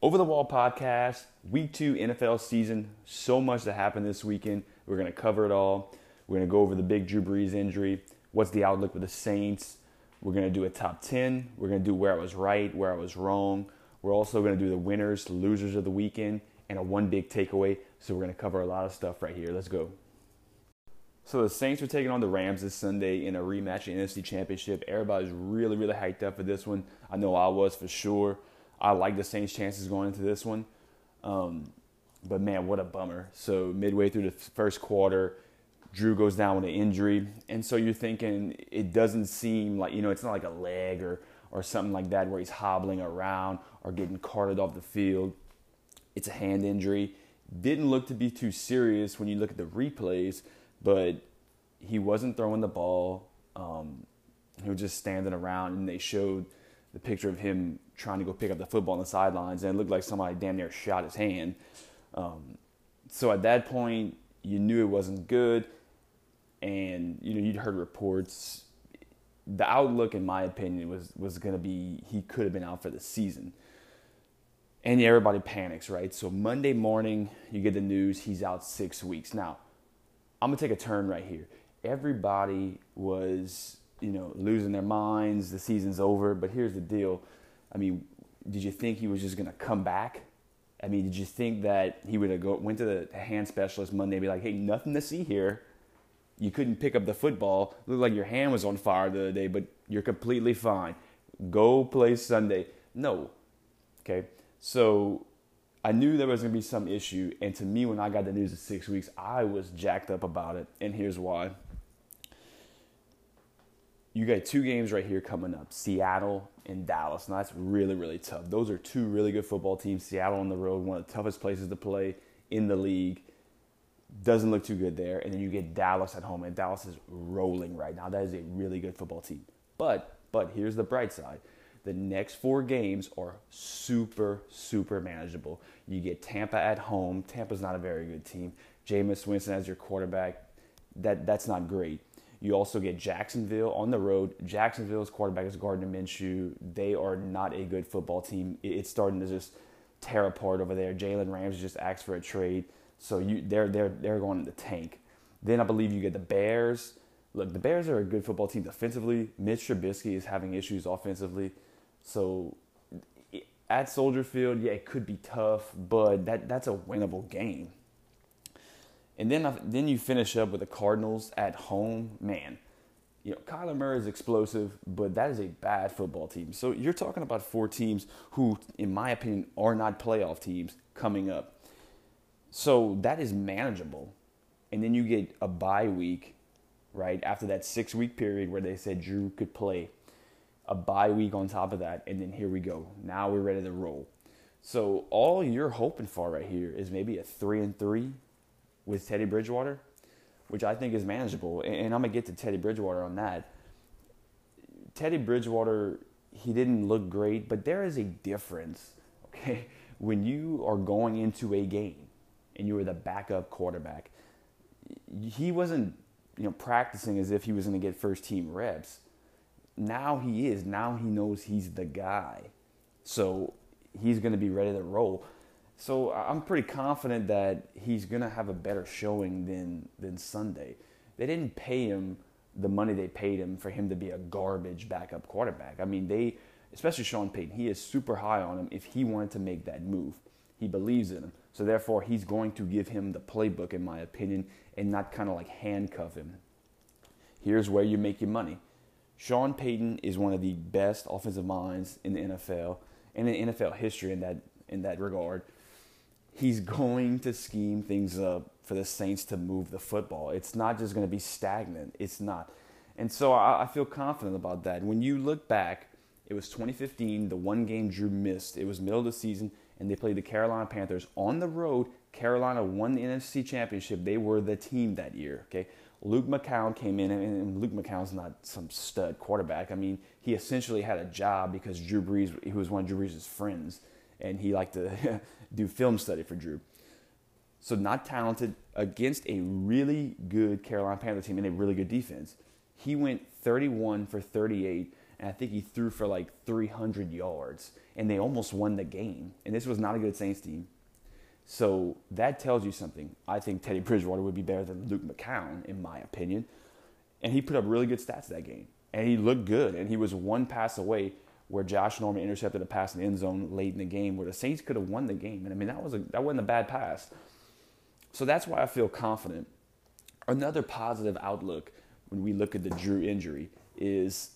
Over the Wall podcast, week two NFL season. So much to happen this weekend. We're going to cover it all. We're going to go over the big Drew Brees injury. What's the outlook with the Saints? We're going to do a top 10. We're going to do where I was right, where I was wrong. We're also going to do the winners, losers of the weekend, and a one big takeaway. So we're going to cover a lot of stuff right here. Let's go. So the Saints are taking on the Rams this Sunday in a rematch in NFC Championship. Everybody's really, really hyped up for this one. I know I was for sure. I like the Saints' chances going into this one. Um, but man, what a bummer. So midway through the first quarter, Drew goes down with an injury, and so you're thinking it doesn't seem like you know it's not like a leg or or something like that where he's hobbling around or getting carted off the field. It's a hand injury. Didn't look to be too serious when you look at the replays, but he wasn't throwing the ball. Um, he was just standing around, and they showed the picture of him trying to go pick up the football on the sidelines, and it looked like somebody damn near shot his hand. Um, so at that point, you knew it wasn't good, and you know you'd heard reports. The outlook, in my opinion, was was going to be he could have been out for the season, and everybody panics, right? So Monday morning, you get the news he's out six weeks. Now, I'm gonna take a turn right here. Everybody was you know, losing their minds. The season's over. But here's the deal. I mean, did you think he was just going to come back? I mean, did you think that he would have go went to the hand specialist Monday and be like, "Hey, nothing to see here. You couldn't pick up the football. Looked like your hand was on fire the other day, but you're completely fine. Go play Sunday." No. Okay. So I knew there was going to be some issue, and to me, when I got the news of six weeks, I was jacked up about it, and here's why you got two games right here coming up Seattle and Dallas. Now, that's really, really tough. Those are two really good football teams. Seattle on the road, one of the toughest places to play in the league. Doesn't look too good there. And then you get Dallas at home, and Dallas is rolling right now. That is a really good football team. But, but here's the bright side. The next four games are super, super manageable. You get Tampa at home. Tampa's not a very good team. Jameis Winston as your quarterback. That that's not great. You also get Jacksonville on the road. Jacksonville's quarterback is Gardner Minshew. They are not a good football team. It's starting to just tear apart over there. Jalen Ramsey just asked for a trade, so you they're they're they're going in the tank. Then I believe you get the Bears. Look, the Bears are a good football team defensively. Mitch Trubisky is having issues offensively, so at Soldier Field, yeah, it could be tough, but that that's a winnable game. And then then you finish up with the Cardinals at home. Man, you know Kyler Murray is explosive, but that is a bad football team. So you're talking about four teams who, in my opinion, are not playoff teams coming up. So that is manageable. And then you get a bye week, right after that six week period where they said Drew could play. A bye week on top of that, and then here we go. Now we're ready to roll. So all you're hoping for right here is maybe a three and three with Teddy Bridgewater, which I think is manageable. And, I'm going to get to Teddy Bridgewater on that. Teddy Bridgewater, he didn't look great, but there is a difference, okay? When you are going into a game and you are the backup quarterback, he wasn't, you know, practicing as if he was going to get first team reps. Now he is. Now he knows he's the guy. So he's going to be ready to roll. So I'm pretty confident that he's going to have a better showing than than Sunday. They didn't pay him the money they paid him for him to be a garbage backup quarterback. I mean, they especially Sean Payton, he is super high on him if he wanted to make that move. He believes in him. So therefore, he's going to give him the playbook in my opinion and not kind of like handcuff him. Here's where you make your money. Sean Payton is one of the best offensive minds in the NFL and in NFL history in that in that regard he's going to scheme things up for the Saints to move the football. It's not just going to be stagnant. It's not. And so I, I, feel confident about that. When you look back, it was 2015, the one game Drew missed. It was middle of the season, and they played the Carolina Panthers on the road. Carolina won the NFC Championship. They were the team that year. Okay, Luke McCown came in, and Luke McCown's not some stud quarterback. I mean, he essentially had a job because Drew Brees, he was one of Drew Brees' friends, and he liked to do film study for Drew. So not talented against a really good Carolina Panther team and a really good defense. He went 31 for 38, and I think he threw for like 300 yards, and they almost won the game. And this was not a good Saints team. So that tells you something. I think Teddy Bridgewater would be better than Luke McCown, in my opinion. And he put up really good stats that game. And he looked good. And he was one pass away where Josh Norman intercepted a pass in the end zone late in the game where the Saints could have won the game. And I mean, that, was a, that wasn't a bad pass. So that's why I feel confident. Another positive outlook when we look at the Drew injury is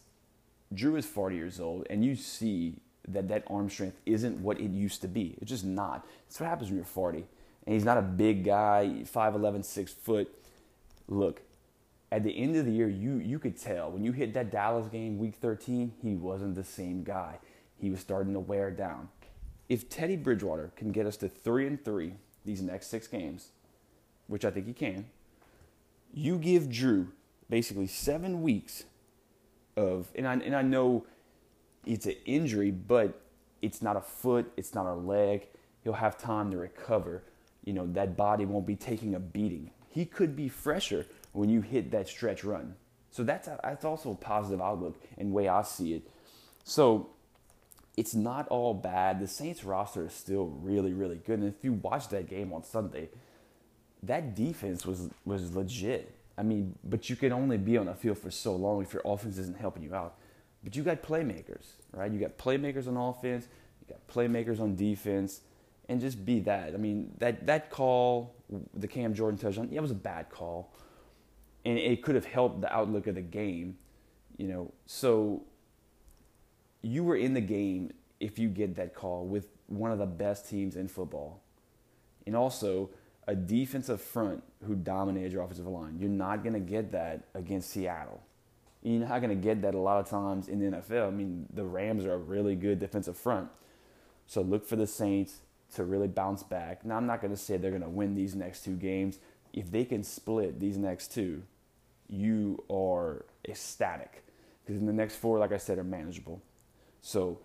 Drew is 40 years old, and you see that that arm strength isn't what it used to be. It's just not. That's what happens when you're 40. And he's not a big guy, 5'11, 6 foot. Look, at the end of the year, you, you could tell when you hit that Dallas game, week 13, he wasn't the same guy. He was starting to wear down. If Teddy Bridgewater can get us to 3 and 3 these next six games, which I think he can, you give Drew basically seven weeks of, and I, and I know it's an injury, but it's not a foot, it's not a leg. He'll have time to recover. You know, that body won't be taking a beating. He could be fresher when you hit that stretch run. So that's, a, that's also a positive outlook and way I see it. So it's not all bad. The Saints roster is still really, really good. And if you watch that game on Sunday, that defense was was legit. I mean, but you can only be on the field for so long if your offense isn't helping you out. But you got playmakers, right? You got playmakers on offense, you got playmakers on defense, and just be that. I mean, that that call, the Cam Jordan touchdown, yeah, it was a bad call, and it could have helped the outlook of the game, you know. So you were in the game if you get that call with one of the best teams in football, and also a defensive front who dominated your offensive line. You're not going to get that against Seattle. You're not going to get that a lot of times in the NFL. I mean, the Rams are a really good defensive front. So look for the Saints to really bounce back. Now, I'm not going to say they're going to win these next two games. If they can split these next two, you are ecstatic. Because in the next four, like I said, are manageable. So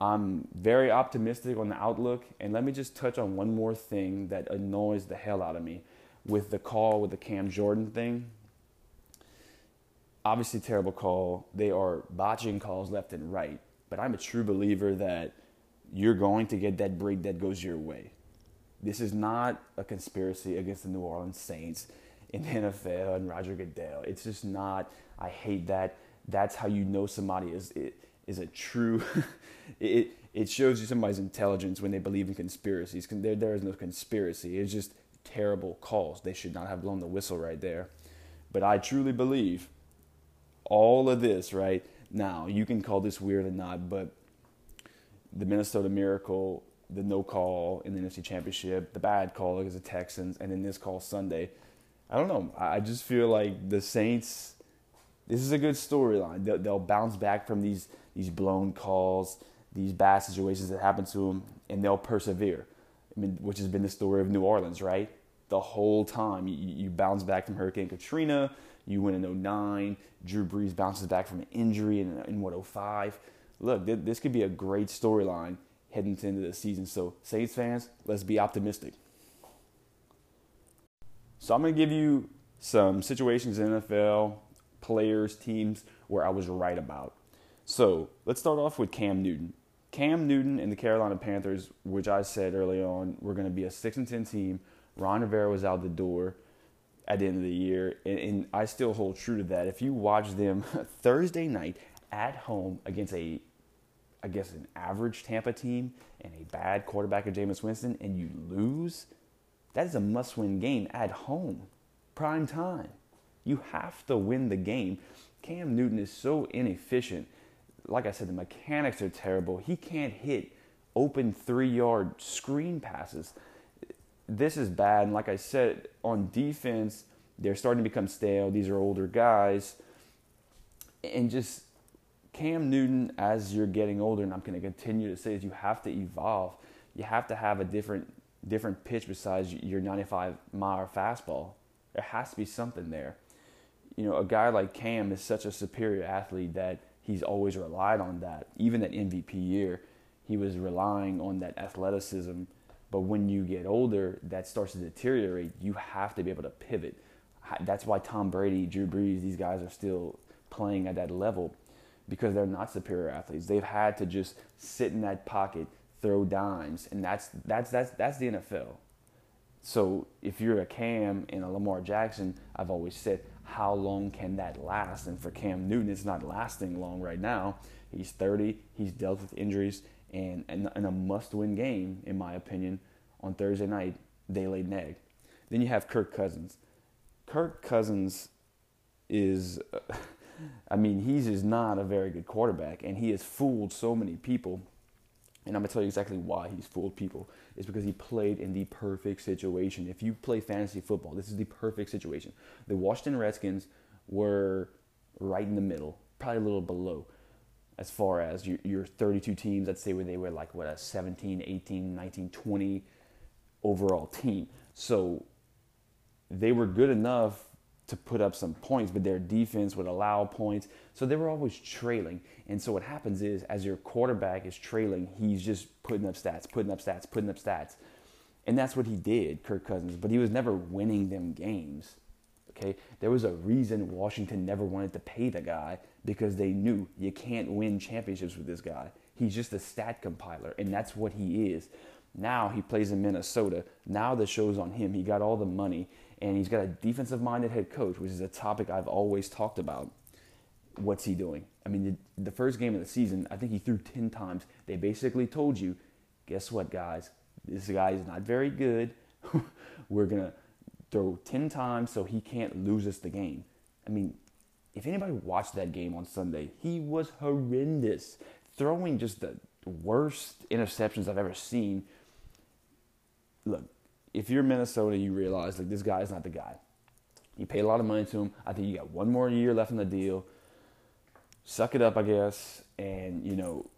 I'm very optimistic on the outlook. And let me just touch on one more thing that annoys the hell out of me with the call with the Cam Jordan thing. Obviously, terrible call. They are botching calls left and right. But I'm a true believer that you're going to get that break that goes your way. This is not a conspiracy against the New Orleans Saints in the NFL and Roger Goodell. It's just not. I hate that. That's how you know somebody is. Is a true it it shows you somebody's intelligence when they believe in conspiracies. There there is no conspiracy. It's just terrible calls. They should not have blown the whistle right there. But I truly believe all of this, right? Now, you can call this weird or not, but the Minnesota Miracle, the no call in the NFC Championship, the bad call against the Texans, and then this call Sunday. I don't know. I just feel like the Saints. This is a good storyline. They'll, they'll bounce back from these these blown calls, these bad situations that happen to them, and they'll persevere. I mean, which has been the story of New Orleans, right? The whole time you, you bounce back from Hurricane Katrina, you win in 09, Drew Brees bounces back from an injury in, in what 05. Look, this could be a great storyline heading into the season. So, Saints fans, let's be optimistic. So, I'm going to give you some situations in NFL, players, teams where I was right about. So let's start off with Cam Newton. Cam Newton and the Carolina Panthers, which I said early on, were going to be a six and ten team. Ron Rivera was out the door at the end of the year, and, and I still hold true to that. If you watch them Thursday night at home against a, I guess an average Tampa team and a bad quarterback of Jameis Winston, and you lose, that is a must-win game at home, prime time. You have to win the game. Cam Newton is so inefficient like I said, the mechanics are terrible. He can't hit open three yard screen passes. This is bad. And like I said, on defense, they're starting to become stale. These are older guys. And just Cam Newton, as you're getting older, and I'm going to continue to say is you have to evolve. You have to have a different different pitch besides your 95 mile fastball. There has to be something there. You know, a guy like Cam is such a superior athlete that – he's always relied on that. Even that MVP year, he was relying on that athleticism. But when you get older, that starts to deteriorate. You have to be able to pivot. That's why Tom Brady, Drew Brees, these guys are still playing at that level. because they're not superior athletes. They've had to just sit in that pocket, throw dimes, and that's that's that's that's the NFL. So if you're a Cam and a Lamar Jackson, I've always said, how long can that last? And for Cam Newton, it's not lasting long right now. He's 30. He's dealt with injuries, and and, and a must-win game, in my opinion, on Thursday night, they laid an egg. Then you have Kirk Cousins. Kirk Cousins is, I mean, he's just not a very good quarterback, and he has fooled so many people. And I'm gonna tell you exactly why he's fooled people. It's because he played in the perfect situation. If you play fantasy football, this is the perfect situation. The Washington Redskins were right in the middle, probably a little below, as far as your, your 32 teams. I'd say where they were like what a 17, 18, 19, 20 overall team. So they were good enough to put up some points, but their defense would allow points. So they were always trailing. And so what happens is, as your quarterback is trailing, he's just putting up stats, putting up stats, putting up stats. And that's what he did, Kirk Cousins, but he was never winning them games. Okay? There was a reason Washington never wanted to pay the guy because they knew you can't win championships with this guy. He's just a stat compiler, and that's what he is. Now he plays in Minnesota. Now the show's on him. He got all the money and he's got a defensive minded head coach, which is a topic I've always talked about. What's he doing? I mean, the, the, first game of the season, I think he threw 10 times. They basically told you, guess what, guys? This guy is not very good. We're going to throw 10 times so he can't lose us the game. I mean, if anybody watched that game on Sunday, he was horrendous, throwing just the worst interceptions I've ever seen. Look, if you're Minnesota, you realize like this guy is not the guy. You paid a lot of money to him. I think you got one more year left in the deal. Suck it up, I guess. And you know,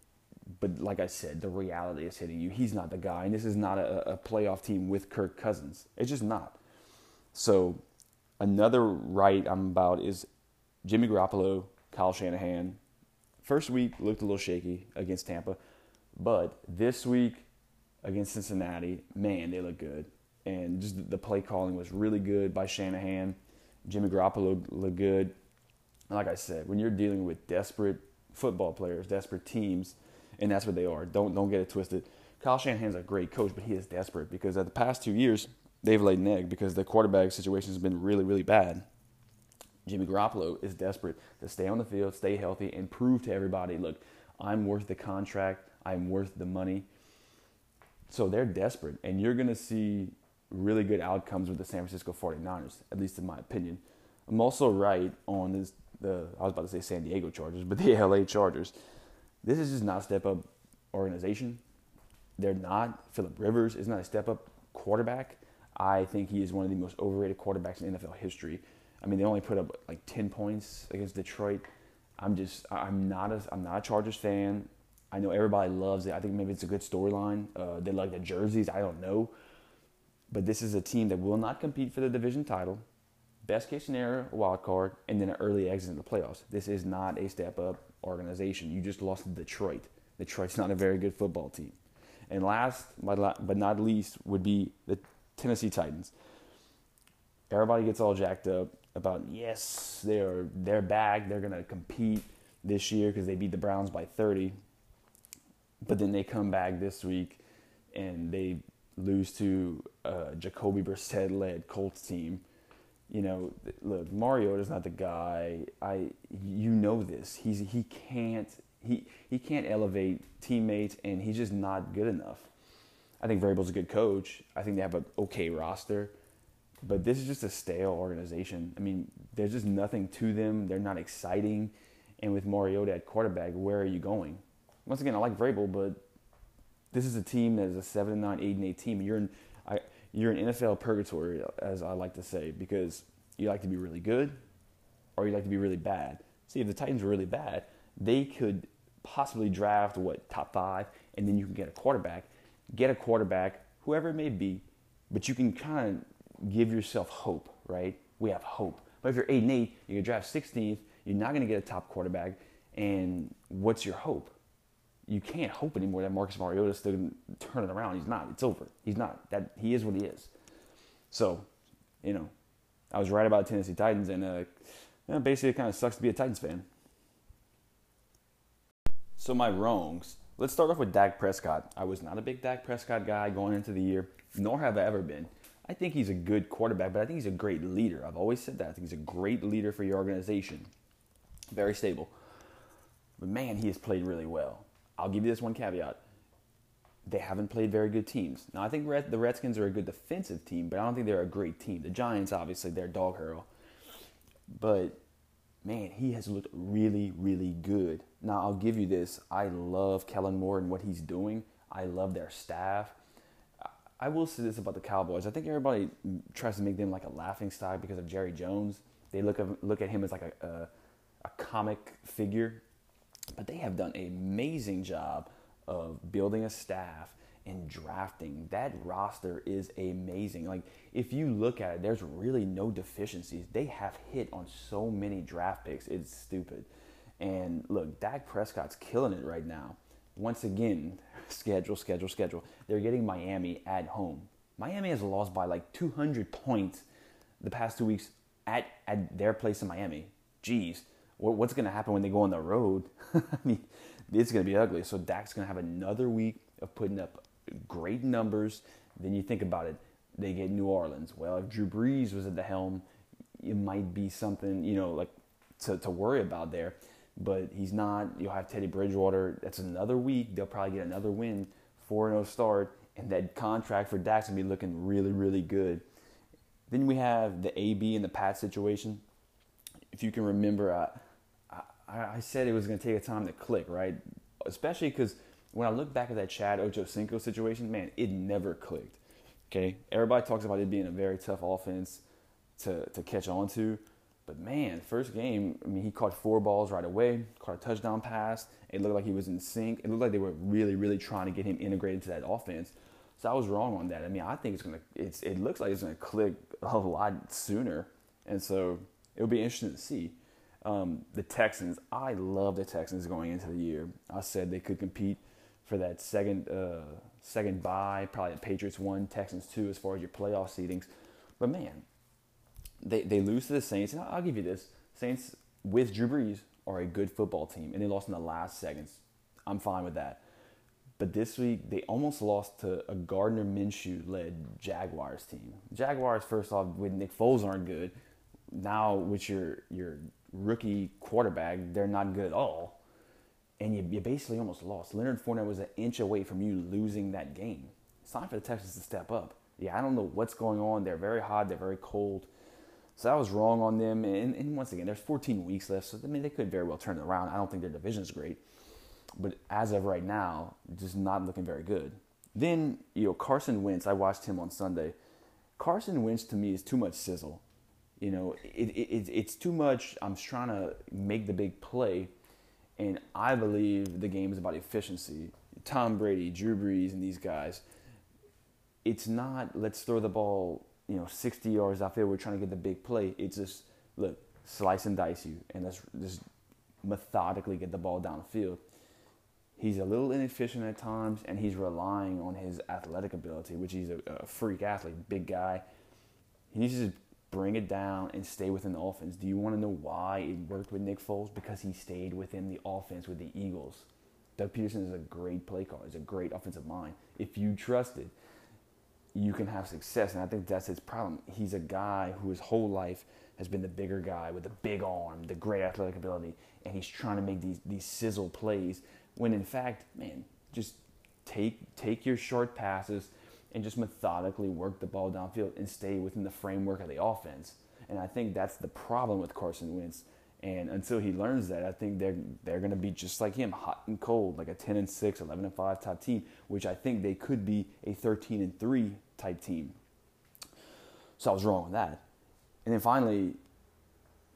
but like I said, the reality is hitting you. He's not the guy, and this is not a, a playoff team with Kirk Cousins. It's just not. So another right I'm about is Jimmy Garoppolo, Kyle Shanahan. First week looked a little shaky against Tampa, but this week against Cincinnati, man, they look good and just the play calling was really good by Shanahan. Jimmy Garoppolo looked good. Like I said, when you're dealing with desperate football players, desperate teams, and that's what they are. Don't don't get it twisted. Kyle Shanahan's a great coach, but he is desperate because at the past two years they've laid an egg because the quarterback situation has been really really bad. Jimmy Garoppolo is desperate to stay on the field, stay healthy, and prove to everybody, look, I'm worth the contract, I'm worth the money. So they're desperate, and you're going to see really good outcomes with the San Francisco 49ers, at least in my opinion. I'm also right on this, the, I was about to say San Diego Chargers, but the LA Chargers. This is just not a step up organization. They're not. Philip Rivers is not a step up quarterback. I think he is one of the most overrated quarterbacks in NFL history. I mean, they only put up like 10 points against Detroit. I'm just, I'm not a, I'm not a Chargers fan. I know everybody loves it. I think maybe it's a good storyline. Uh, they like the jerseys. I don't know. But this is a team that will not compete for the division title. Best case scenario, a wild card, and then an early exit in the playoffs. This is not a step up organization. You just lost to Detroit. Detroit's not a very good football team. And last but not least would be the Tennessee Titans. Everybody gets all jacked up about yes, they're they're back. They're gonna compete this year because they beat the Browns by 30. But then they come back this week and they lose to a Jacoby Brissett led Colts team. You know, look, Mariota's not the guy. I you know this. He's he can't he he can't elevate teammates, and he's just not good enough. I think Vrabel's a good coach. I think they have an okay roster, but this is just a stale organization. I mean, there's just nothing to them. They're not exciting, and with Mariota at quarterback, where are you going? Once again, I like Vrabel, but this is a team that is a seven and nine, eight and eight team. You're in, I, you're in NFL purgatory, as I like to say, because you like to be really good, or you like to be really bad. See, if the Titans were really bad, they could possibly draft what top five, and then you can get a quarterback, get a quarterback, whoever it may be, but you can kind of give yourself hope, right? We have hope. But if you're eight and eight, you can draft 16th. You're not going to get a top quarterback, and what's your hope? You can't hope anymore that Marcus Mariota is still going to turn it around. He's not. It's over. He's not. That he is what he is. So, you know, I was right about Tennessee Titans, and uh, you know, basically, it kind of sucks to be a Titans fan. So my wrongs. Let's start off with Dak Prescott. I was not a big Dak Prescott guy going into the year, nor have I ever been. I think he's a good quarterback, but I think he's a great leader. I've always said that. I think he's a great leader for your organization. Very stable. But man, he has played really well. I'll give you this one caveat. They haven't played very good teams. Now, I think the Redskins are a good defensive team, but I don't think they're a great team. The Giants, obviously, they're dog hurl. But man, he has looked really, really good. Now, I'll give you this. I love Kellen Moore and what he's doing. I love their staff. I will say this about the Cowboys. I think everybody tries to make them like a laughing stock because of Jerry Jones. They look at, look at him as like a, a, a comic figure, but they have done an amazing job of building a staff and drafting. That roster is amazing. Like if you look at it, there's really no deficiencies. They have hit on so many draft picks. It's stupid. And look, Dak Prescott's killing it right now. Once again, schedule, schedule, schedule. They're getting Miami at home. Miami has lost by like 200 points the past two weeks at, at their place in Miami. Jeez, what's going to happen when they go on the road? I mean, it's going to be ugly. So Dak's going to have another week of putting up great numbers. Then you think about it, they get New Orleans. Well, if Drew Brees was at the helm, it might be something, you know, like to, to worry about there. But he's not. You'll have Teddy Bridgewater. That's another week. They'll probably get another win, 4 0 start. And that contract for Dak's to be looking really, really good. Then we have the AB and the Pat situation. If you can remember, I, I, I said it was going to take a time to click, right? Especially because when I look back at that Chad Ochocinco situation, man, it never clicked. Okay, everybody talks about it being a very tough offense to to catch on to, but man, first game, I mean, he caught four balls right away, caught a touchdown pass. It looked like he was in sync. It looked like they were really, really trying to get him integrated into that offense. So I was wrong on that. I mean, I think it's gonna. It's it looks like it's gonna click a lot sooner, and so it'll be interesting to see. Um, the Texans, I love the Texans going into the year. I said they could compete for that second uh, second bye. Probably the Patriots one, Texans two, as far as your playoff seedings. But man, they they lose to the Saints, and I'll give you this: Saints with Drew Brees are a good football team, and they lost in the last seconds. I'm fine with that. But this week they almost lost to a Gardner Minshew led Jaguars team. Jaguars, first off, with Nick Foles aren't good. Now with your your rookie quarterback, they're not good at all and you, you basically almost lost. Leonard Fournette was an inch away from you losing that game. It's time for the Texans to step up. Yeah, I don't know what's going on. They're very hot. They're very cold. So I was wrong on them. And, and once again, there's 14 weeks left, so I mean they could very well turn it around. I don't think their division is great, but as of right now, just not looking very good. Then you know Carson Wentz. I watched him on Sunday. Carson Wentz to me is too much sizzle. You know, it, it, it's too much. I'm trying to make the big play and I believe the game is about efficiency. Tom Brady, Drew Brees, and these guys. It's not let's throw the ball, you know, 60 yards out there. We're trying to get the big play. It's just look, slice and dice you, and let's just methodically get the ball downfield. He's a little inefficient at times, and he's relying on his athletic ability, which he's a, a freak athlete, big guy. He needs to bring it down and stay within the offense. Do you want to know why it worked with Nick Foles? Because he stayed within the offense with the Eagles. Doug Pederson is a great play caller. He's a great offensive mind. If you trust it, you can have success. And I think that's his problem. He's a guy who his whole life has been the bigger guy with the big arm, the great athletic ability, and he's trying to make these these sizzle plays. When in fact, man, just take take your short passes and just methodically work the ball downfield and stay within the framework of the offense. And I think that's the problem with Carson Wentz. And until he learns that, I think they're they're going to be just like him, hot and cold, like a 10 and 6, 11 and 5 type team, which I think they could be a 13 and 3 type team. So I was wrong with that. And then finally,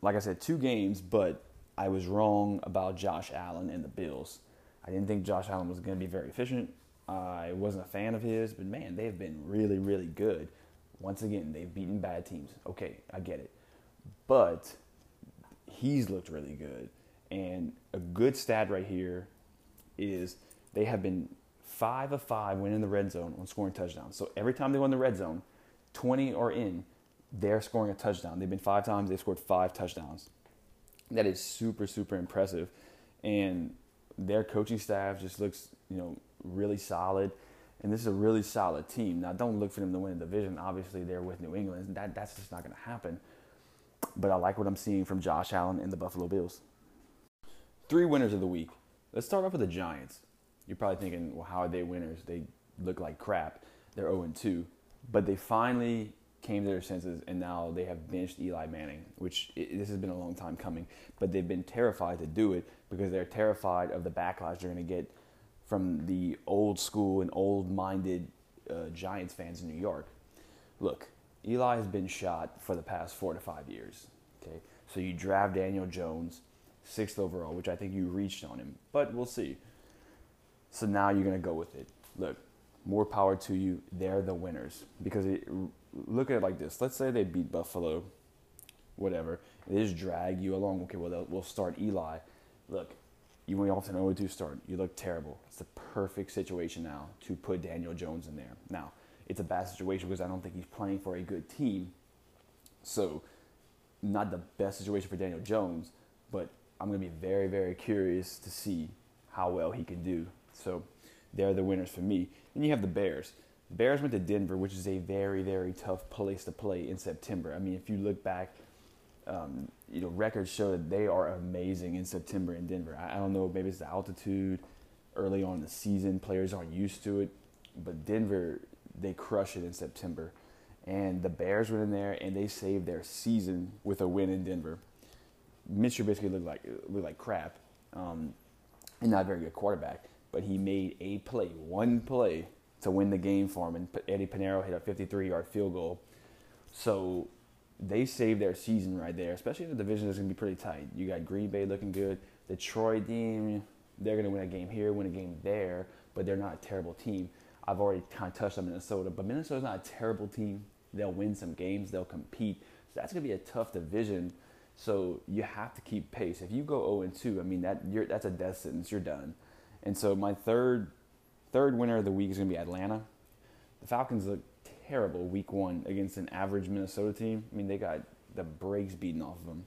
like I said, two games, but I was wrong about Josh Allen and the Bills. I didn't think Josh Allen was going to be very efficient. I wasn't a fan of his, but man, they've been really, really good. Once again, they've beaten bad teams. Okay, I get it. But he's looked really good. And a good stat right here is they have been five of five winning the red zone on scoring touchdowns. So every time they win the red zone, 20 or in, they're scoring a touchdown. They've been five times, they've scored five touchdowns. That is super, super impressive. And their coaching staff just looks, you know, really solid. And this is a really solid team. Now, don't look for them to win the division. Obviously, they're with New England. That, that's just not going to happen. But I like what I'm seeing from Josh Allen and the Buffalo Bills. Three winners of the week. Let's start off with the Giants. You're probably thinking, well, how are they winners? They look like crap. They're 0 2. But they finally came to their senses and now they have benched Eli Manning, which it, this has been a long time coming. But they've been terrified to do it because they're terrified of the backlash they're going to get from the old school and old minded uh, Giants fans in New York. Look, Eli has been shot for the past four to five years. Okay, so you draft Daniel Jones, sixth overall, which I think you reached on him, but we'll see. So now you're gonna go with it. Look, more power to you. They're the winners because it, look at it like this. Let's say they beat Buffalo, whatever. They just drag you along. Okay, well we'll start Eli. Look, you went off to an 0-2 start. You look terrible. It's the perfect situation now to put Daniel Jones in there. Now, it's a bad situation because I don't think he's playing for a good team. So, not the best situation for Daniel Jones, but I'm going to be very, very curious to see how well he can do. So, they're the winners for me. Then you have the Bears. The Bears went to Denver, which is a very, very tough place to play in September. I mean, if you look back, um, you know, records show that they are amazing in September in Denver. I, I don't know, maybe it's the altitude early on in the season. Players aren't used to it, but Denver they crush it in September. And the Bears went in there and they saved their season with a win in Denver. Mitch Trubisky looked like looked like crap, um, and not a very good quarterback. But he made a play, one play, to win the game for him. And Eddy Piñeiro hit a 53-yard field goal. So they saved their season right there. Especially in the division that's going to be pretty tight. You got Green Bay looking good. Detroit team, they're going to win a game here, win a game there, but they're not a terrible team. I've already kind of touched on Minnesota, but Minnesota's not a terrible team. They'll win some games, they'll compete. So that's going to be a tough division. So you have to keep pace. If you go 0 2, I mean that that's a death sentence. You're done. And so my third third winner of the week is going to be Atlanta. The Falcons look terrible week one against an average Minnesota team. I mean they got the brakes beaten off of them.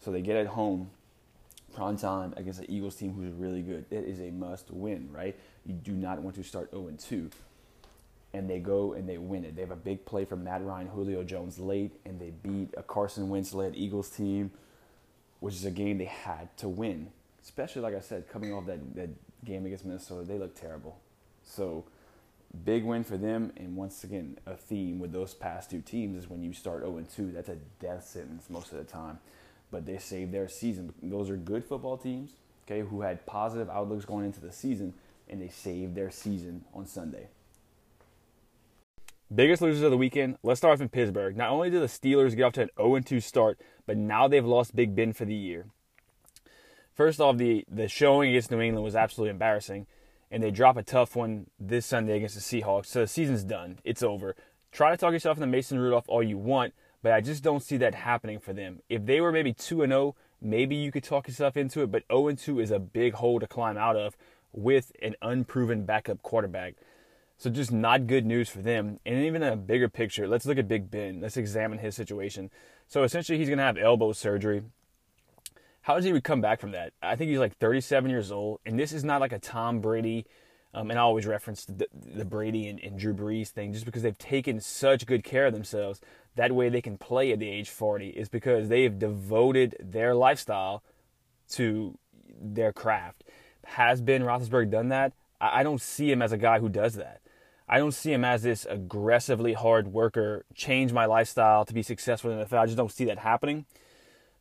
So they get at home prime time against the Eagles team who's really good. It is a must win, right? You do not want to start 0 2. And they go and they win it. They have a big play from Matt Ryan, Julio Jones late, and they beat a Carson Wentz led Eagles team, which is a game they had to win. Especially, like I said, coming off that, that game against Minnesota, they look terrible. So, big win for them. And once again, a theme with those past two teams is when you start 0 2, that's a death sentence most of the time but they saved their season. Those are good football teams, okay, who had positive outlooks going into the season, and they saved their season on Sunday. Biggest losers of the weekend. Let's start off in Pittsburgh. Not only did the Steelers get off to an 0 2 start, but now they've lost Big Ben for the year. First off, the, the showing against New England was absolutely embarrassing, and they drop a tough one this Sunday against the Seahawks. So the season's done. It's over. Try to talk yourself into Mason Rudolph all you want, but I just don't see that happening for them. If they were maybe 2 and 0, maybe you could talk yourself into it, but 0 and 2 is a big hole to climb out of with an unproven backup quarterback. So just not good news for them. And even a bigger picture, let's look at Big Ben. Let's examine his situation. So essentially he's going to have elbow surgery. How does he come back from that? I think he's like 37 years old, and this is not like a Tom Brady um, and I always reference the, the Brady and, and, Drew Brees thing just because they've taken such good care of themselves. That way they can play at the age 40 is because they have devoted their lifestyle to their craft. Has Ben Roethlisberger done that? I, I don't see him as a guy who does that. I don't see him as this aggressively hard worker, change my lifestyle to be successful in the NFL. I just don't see that happening.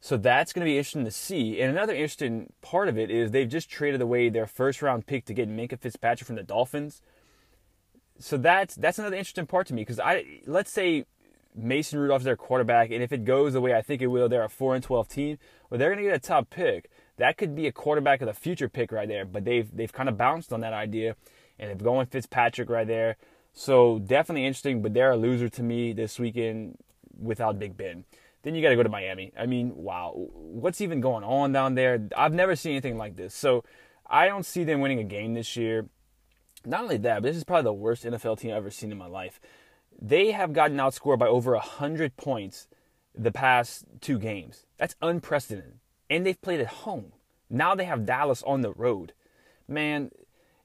So that's going to be interesting to see. And another interesting part of it is they've just traded away their first round pick to get Minkah Fitzpatrick from the Dolphins. So that's that's another interesting part to me because I let's say Mason Rudolph's their quarterback, and if it goes the way I think it will, they're a four and twelve team. Well, they're going to get a top pick. That could be a quarterback of the future pick right there. But they've they've kind of bounced on that idea, and they've gone Fitzpatrick right there. So definitely interesting. But they're a loser to me this weekend without Big Ben. Then you got to go to Miami. I mean, wow, what's even going on down there? I've never seen anything like this. So I don't see them winning a game this year. Not only that, but this is probably the worst NFL team I've ever seen in my life. They have gotten outscored by over 100 points the past two games. That's unprecedented. And they've played at home. Now they have Dallas on the road. man,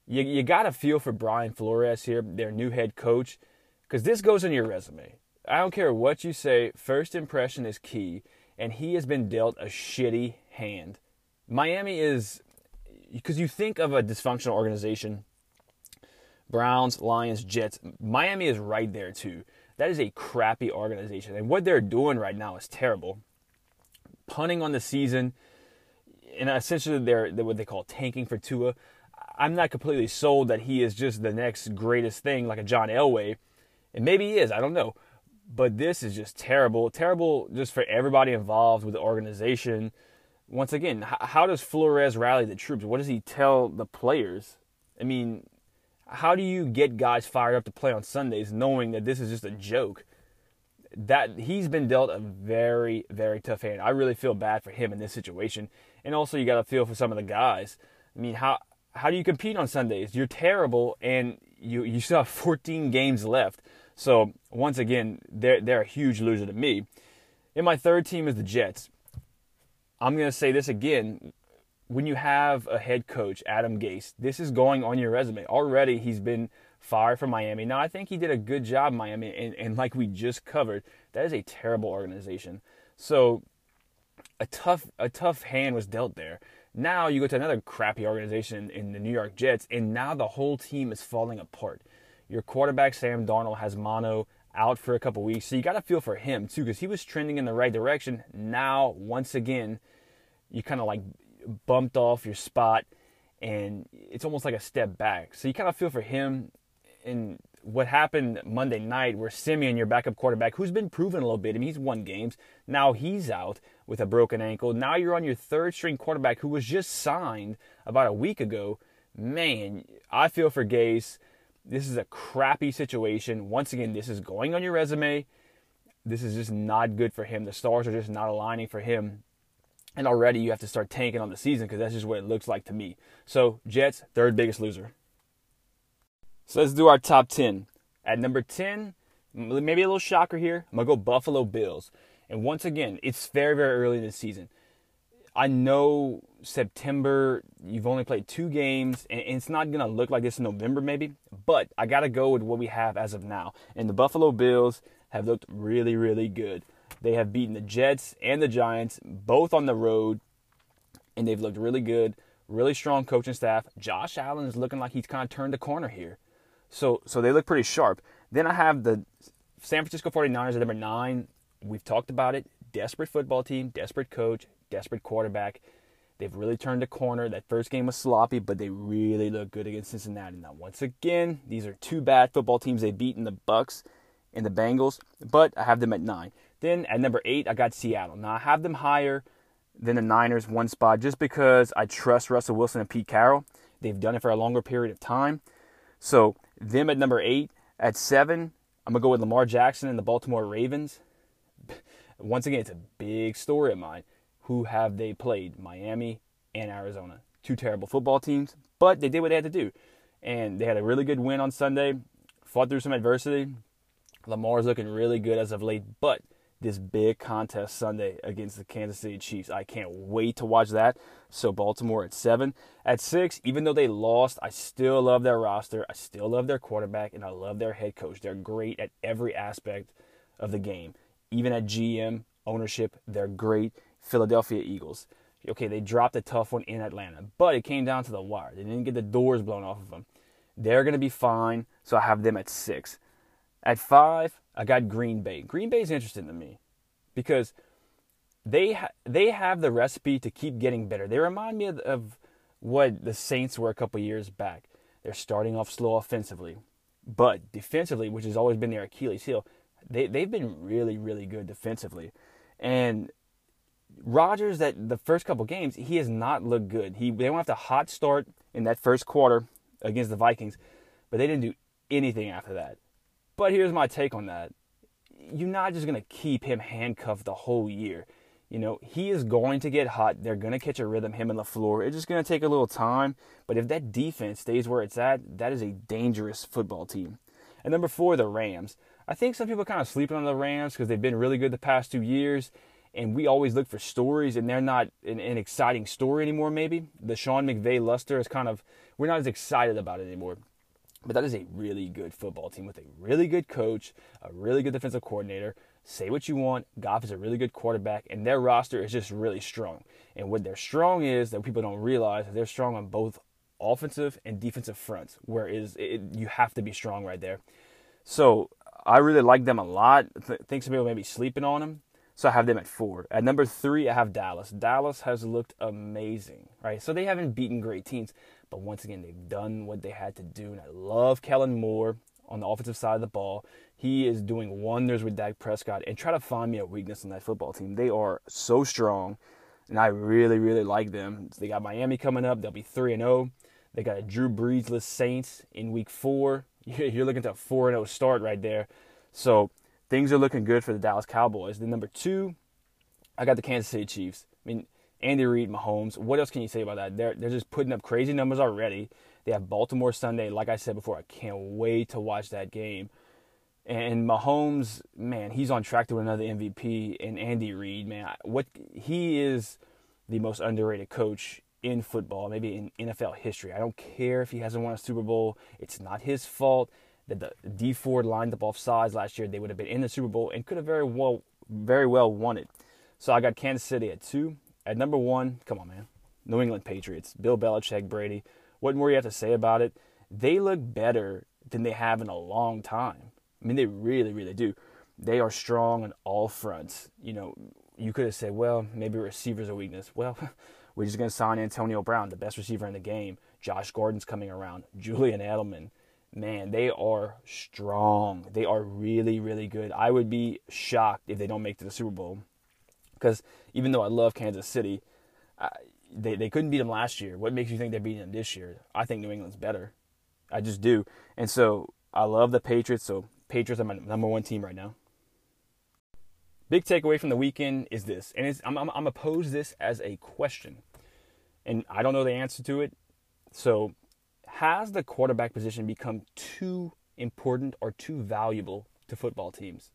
you, you got to feel for Brian Flores here, their new head coach, because this goes on your resume. I don't care what you say, first impression is key, and he has been dealt a shitty hand. Miami is, because you think of a dysfunctional organization Browns, Lions, Jets. Miami is right there too. That is a crappy organization. And what they're doing right now is terrible. Punting on the season, and essentially they're, they're what they call tanking for Tua. I'm not completely sold that he is just the next greatest thing like a John Elway. And maybe he is, I don't know. But this is just terrible. Terrible just for everybody involved with the organization. Once again, how does Flores rally the troops? What does he tell the players? I mean, how do you get guys fired up to play on Sundays knowing that this is just a joke? That he's been dealt a very, very tough hand. I really feel bad for him in this situation. And also you gotta feel for some of the guys. I mean, how how do you compete on Sundays? You're terrible and you you still have 14 games left. So once again, they're they're a huge loser to me. And my third team is the Jets. I'm gonna say this again when you have a head coach, Adam Gase, this is going on your resume. Already he's been fired from Miami. Now I think he did a good job in Miami and, and like we just covered, that is a terrible organization. So a tough a tough hand was dealt there. Now you go to another crappy organization in the New York Jets, and now the whole team is falling apart. Your quarterback Sam Darnold has mono out for a couple weeks, so you got to feel for him too, because he was trending in the right direction. Now, once again, you kind of like bumped off your spot and it's almost like a step back. So you kind of feel for him and what happened Monday night where Siemian, your backup quarterback, who's been proven a little bit, I mean, he's won games. Now he's out with a broken ankle. Now you're on your third string quarterback who was just signed about a week ago. Man, I feel for Gase. This is a crappy situation. Once again, this is going on your resume. This is just not good for him. The stars are just not aligning for him and already you have to start tanking on the season because that's just what it looks like to me. So Jets, third biggest loser. So let's do our top 10. At number 10, maybe a little shocker here, I'm going to go Buffalo Bills. And once again, it's very, very early in the season. I know September, you've only played two games, and it's not going to look like this in November, maybe, but I got to go with what we have as of now. And the Buffalo Bills have looked really, really good. They have beaten the Jets and the Giants, both on the road, and they've looked really good. Really strong coaching staff. Josh Allen is looking like he's kind of turned the corner here. So, so they look pretty sharp. Then I have the San Francisco 49ers at number nine. We've talked about it. Desperate football team, desperate coach, desperate quarterback. They've really turned the corner. That first game was sloppy, but they really look good against Cincinnati. Now, once again, these are two bad football teams. They've beaten the Bucs and the Bengals, but I have them at nine. Then at number eight, I got Seattle. Now I have them higher than the Niners, one spot, just because I trust Russell Wilson and Pete Carroll. They've done it for a longer period of time. So them at number eight. At seven, I'm gonna go with Lamar Jackson and the Baltimore Ravens. Once again, it's a big story of mine. Who have they played? Miami and Arizona. Two terrible football teams, but they did what they had to do. And they had a really good win on Sunday, fought through some adversity. Lamar's looking really good as of late, but this big contest Sunday against the Kansas City Chiefs. I can't wait to watch that. So Baltimore at seven. At six, even though they lost, I still love their roster. I still love their quarterback, and I love their head coach. They're great at every aspect of the game. Even at GM ownership, they're great. Philadelphia Eagles. Okay, they dropped a tough one in Atlanta, but it came down to the wire. They didn't get the doors blown off of them. They're going to be fine, so I have them at six. At five, I got Green Bay. Green Bay is interesting to me because they ha- they have the recipe to keep getting better. They remind me of, of what the Saints were a couple years back. They're starting off slow offensively, but defensively, which has always been their Achilles heel, they they've been really really good defensively. And Rodgers, that the first couple games, he has not looked good. He they went off the hot start in that first quarter against the Vikings, but they didn't do anything after that. But here's my take on that. You're not just to keep him handcuffed the whole year. You know, he is going to get hot. They're to catch a rhythm, him and LaFleur. It's just to take a little time. But if that defense stays where it's at, that is a dangerous football team. And number four, the Rams. I think some people kind of sleeping on the Rams because they've been really good the past two years. And we always look for stories, and they're not an, an exciting story anymore. Maybe the Sean McVay luster is kind of we're not as excited about it anymore. But that is a really good football team with a really good coach, a really good defensive coordinator. Say what you want. Goff is a really good quarterback, and their roster is just really strong. And what they're strong is that people don't realize that they're strong on both offensive and defensive fronts, where is it, you have to be strong right there. So I really like them a lot. Th- think some people may be sleeping on them. So I have them at four. At number three, I have Dallas. Dallas has looked amazing, right? So they haven't beaten great teams, but once again, they've done what they had to do. And I love Kellen Moore on the offensive side of the ball. He is doing wonders with Dak Prescott. And try to find me a weakness on that football team. They are so strong, and I really, really like them. They got Miami coming up. They'll be three and zero. Oh. They got a Drew Breesless Saints in Week Four. You're looking at a four and zero oh start right there. So things are looking good for the Dallas Cowboys. Then number two, I got the Kansas City Chiefs. I mean, Andy Reid, Mahomes. What else can you say about that? They're they're just putting up crazy numbers already. They have Baltimore Sunday. Like I said before, I can't wait to watch that game. And Mahomes, man, he's on track to win another MVP. And Andy Reid, man, what he is the most underrated coach in football, maybe in NFL history. I don't care if he hasn't won a Super Bowl. It's not his fault that the Dee Ford lined up off sides last year. They would have been in the Super Bowl and could have very well, very well won it. So I got Kansas City at two. At number one, come on, man, New England Patriots, Bill Belichick, Brady. What more you have to say about it? They look better than they have in a long time. I mean, they really, really do. They are strong on all fronts. You know, you could have said, well, maybe receivers are weakness. Well, we're just going to sign Antonio Brown, the best receiver in the game. Josh Gordon's coming around. Julian Edelman. Man, they are strong. They are really, really good. I would be shocked if they don't make to the Super Bowl. Because even though I love Kansas City, I, they, they couldn't beat them last year. What makes you think they're beating them this year? I think New England's better. I just do. And so I love the Patriots. So Patriots are my number one team right now. Big takeaway from the weekend is this, and I'm, I'm, I'm going to pose this as a question, and I don't know the answer to it. So, has the quarterback position become too important or too valuable to football teams?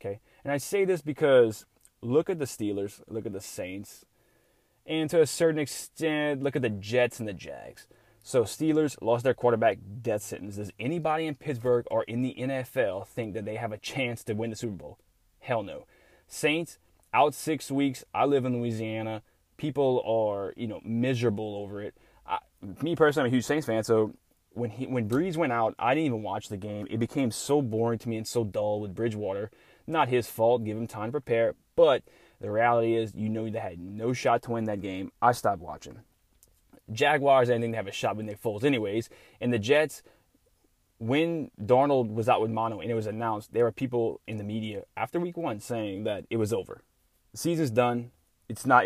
Okay, and I say this because look at the Steelers, look at the Saints, and to a certain extent, look at the Jets and the Jags. So Steelers lost their quarterback death sentence. Does anybody in Pittsburgh or in the NFL think that they have a chance to win the Super Bowl? Hell no. Saints out six weeks. I live in Louisiana. People are you know miserable over it. Me personally, I'm a huge Saints fan, so when he when Brees went out, I didn't even watch the game. It became so boring to me and so dull with Bridgewater. Not his fault. Give him time to prepare, but the reality is, you know, they had no shot to win that game. I stopped watching. Jaguars, I didn't have a shot with Nick Foles, anyways. And the Jets, when Darnold was out with mono and it was announced, there were people in the media after week one saying that it was over. The season's done. It's not.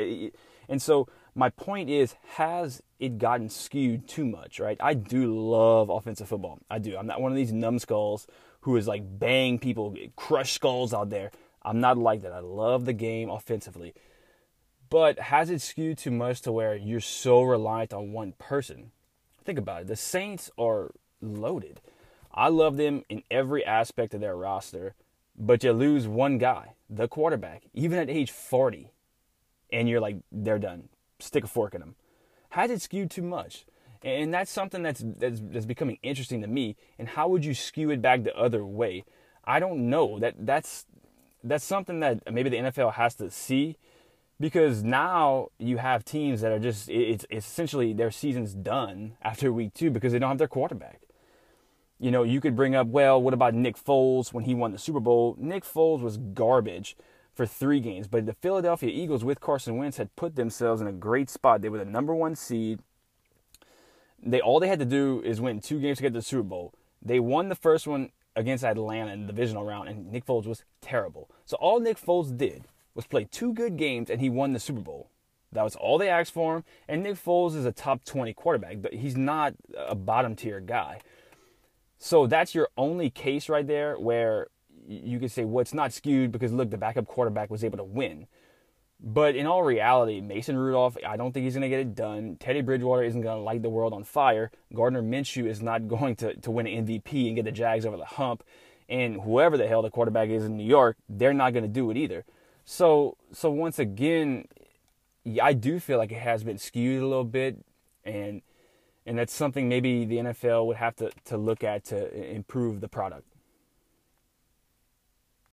And so my point is, has it gotten skewed too much, right? I do love offensive football. I do. I'm not one of these numbskulls who is like bang people, crush skulls out there. I'm not like that. I love the game offensively. But has it skewed too much to where you're so reliant on one person? Think about it. The Saints are loaded. I love them in every aspect of their roster, but you lose one guy, the quarterback, even at age 40, and you're like, they're done. Stick a fork in them. Has it skewed too much? And that's something that's, that's, that's becoming interesting to me. And how would you skew it back the other way? I don't know. That that's that's something that maybe the NFL has to see because now you have teams that are just it's, it's essentially their season's done after week two because they don't have their quarterback. You know, you could bring up, well, what about Nick Foles when he won the Super Bowl? Nick Foles was garbage for three games, but the Philadelphia Eagles with Carson Wentz had put themselves in a great spot. They were the number one seed. They all they had to do is win two games to get to the Super Bowl. They won the first one against Atlanta in the divisional round, and Nick Foles was terrible. So all Nick Foles did was play two good games, and he won the Super Bowl. That was all they asked for him. And Nick Foles is a top 20 quarterback, but he's not a bottom tier guy. So that's your only case right there where you could say, well, it's not skewed because look, the backup quarterback was able to win. But in all reality, Mason Rudolph, I don't think he's going to get it done. Teddy Bridgewater isn't going to light the world on fire. Gardner Minshew is not going to, to win an MVP and get the Jags over the hump. And whoever the hell the quarterback is in New York, they're not going to do it either. So so once again, I do feel like it has been skewed a little bit, and and that's something maybe the NFL would have to, to look at to improve the product.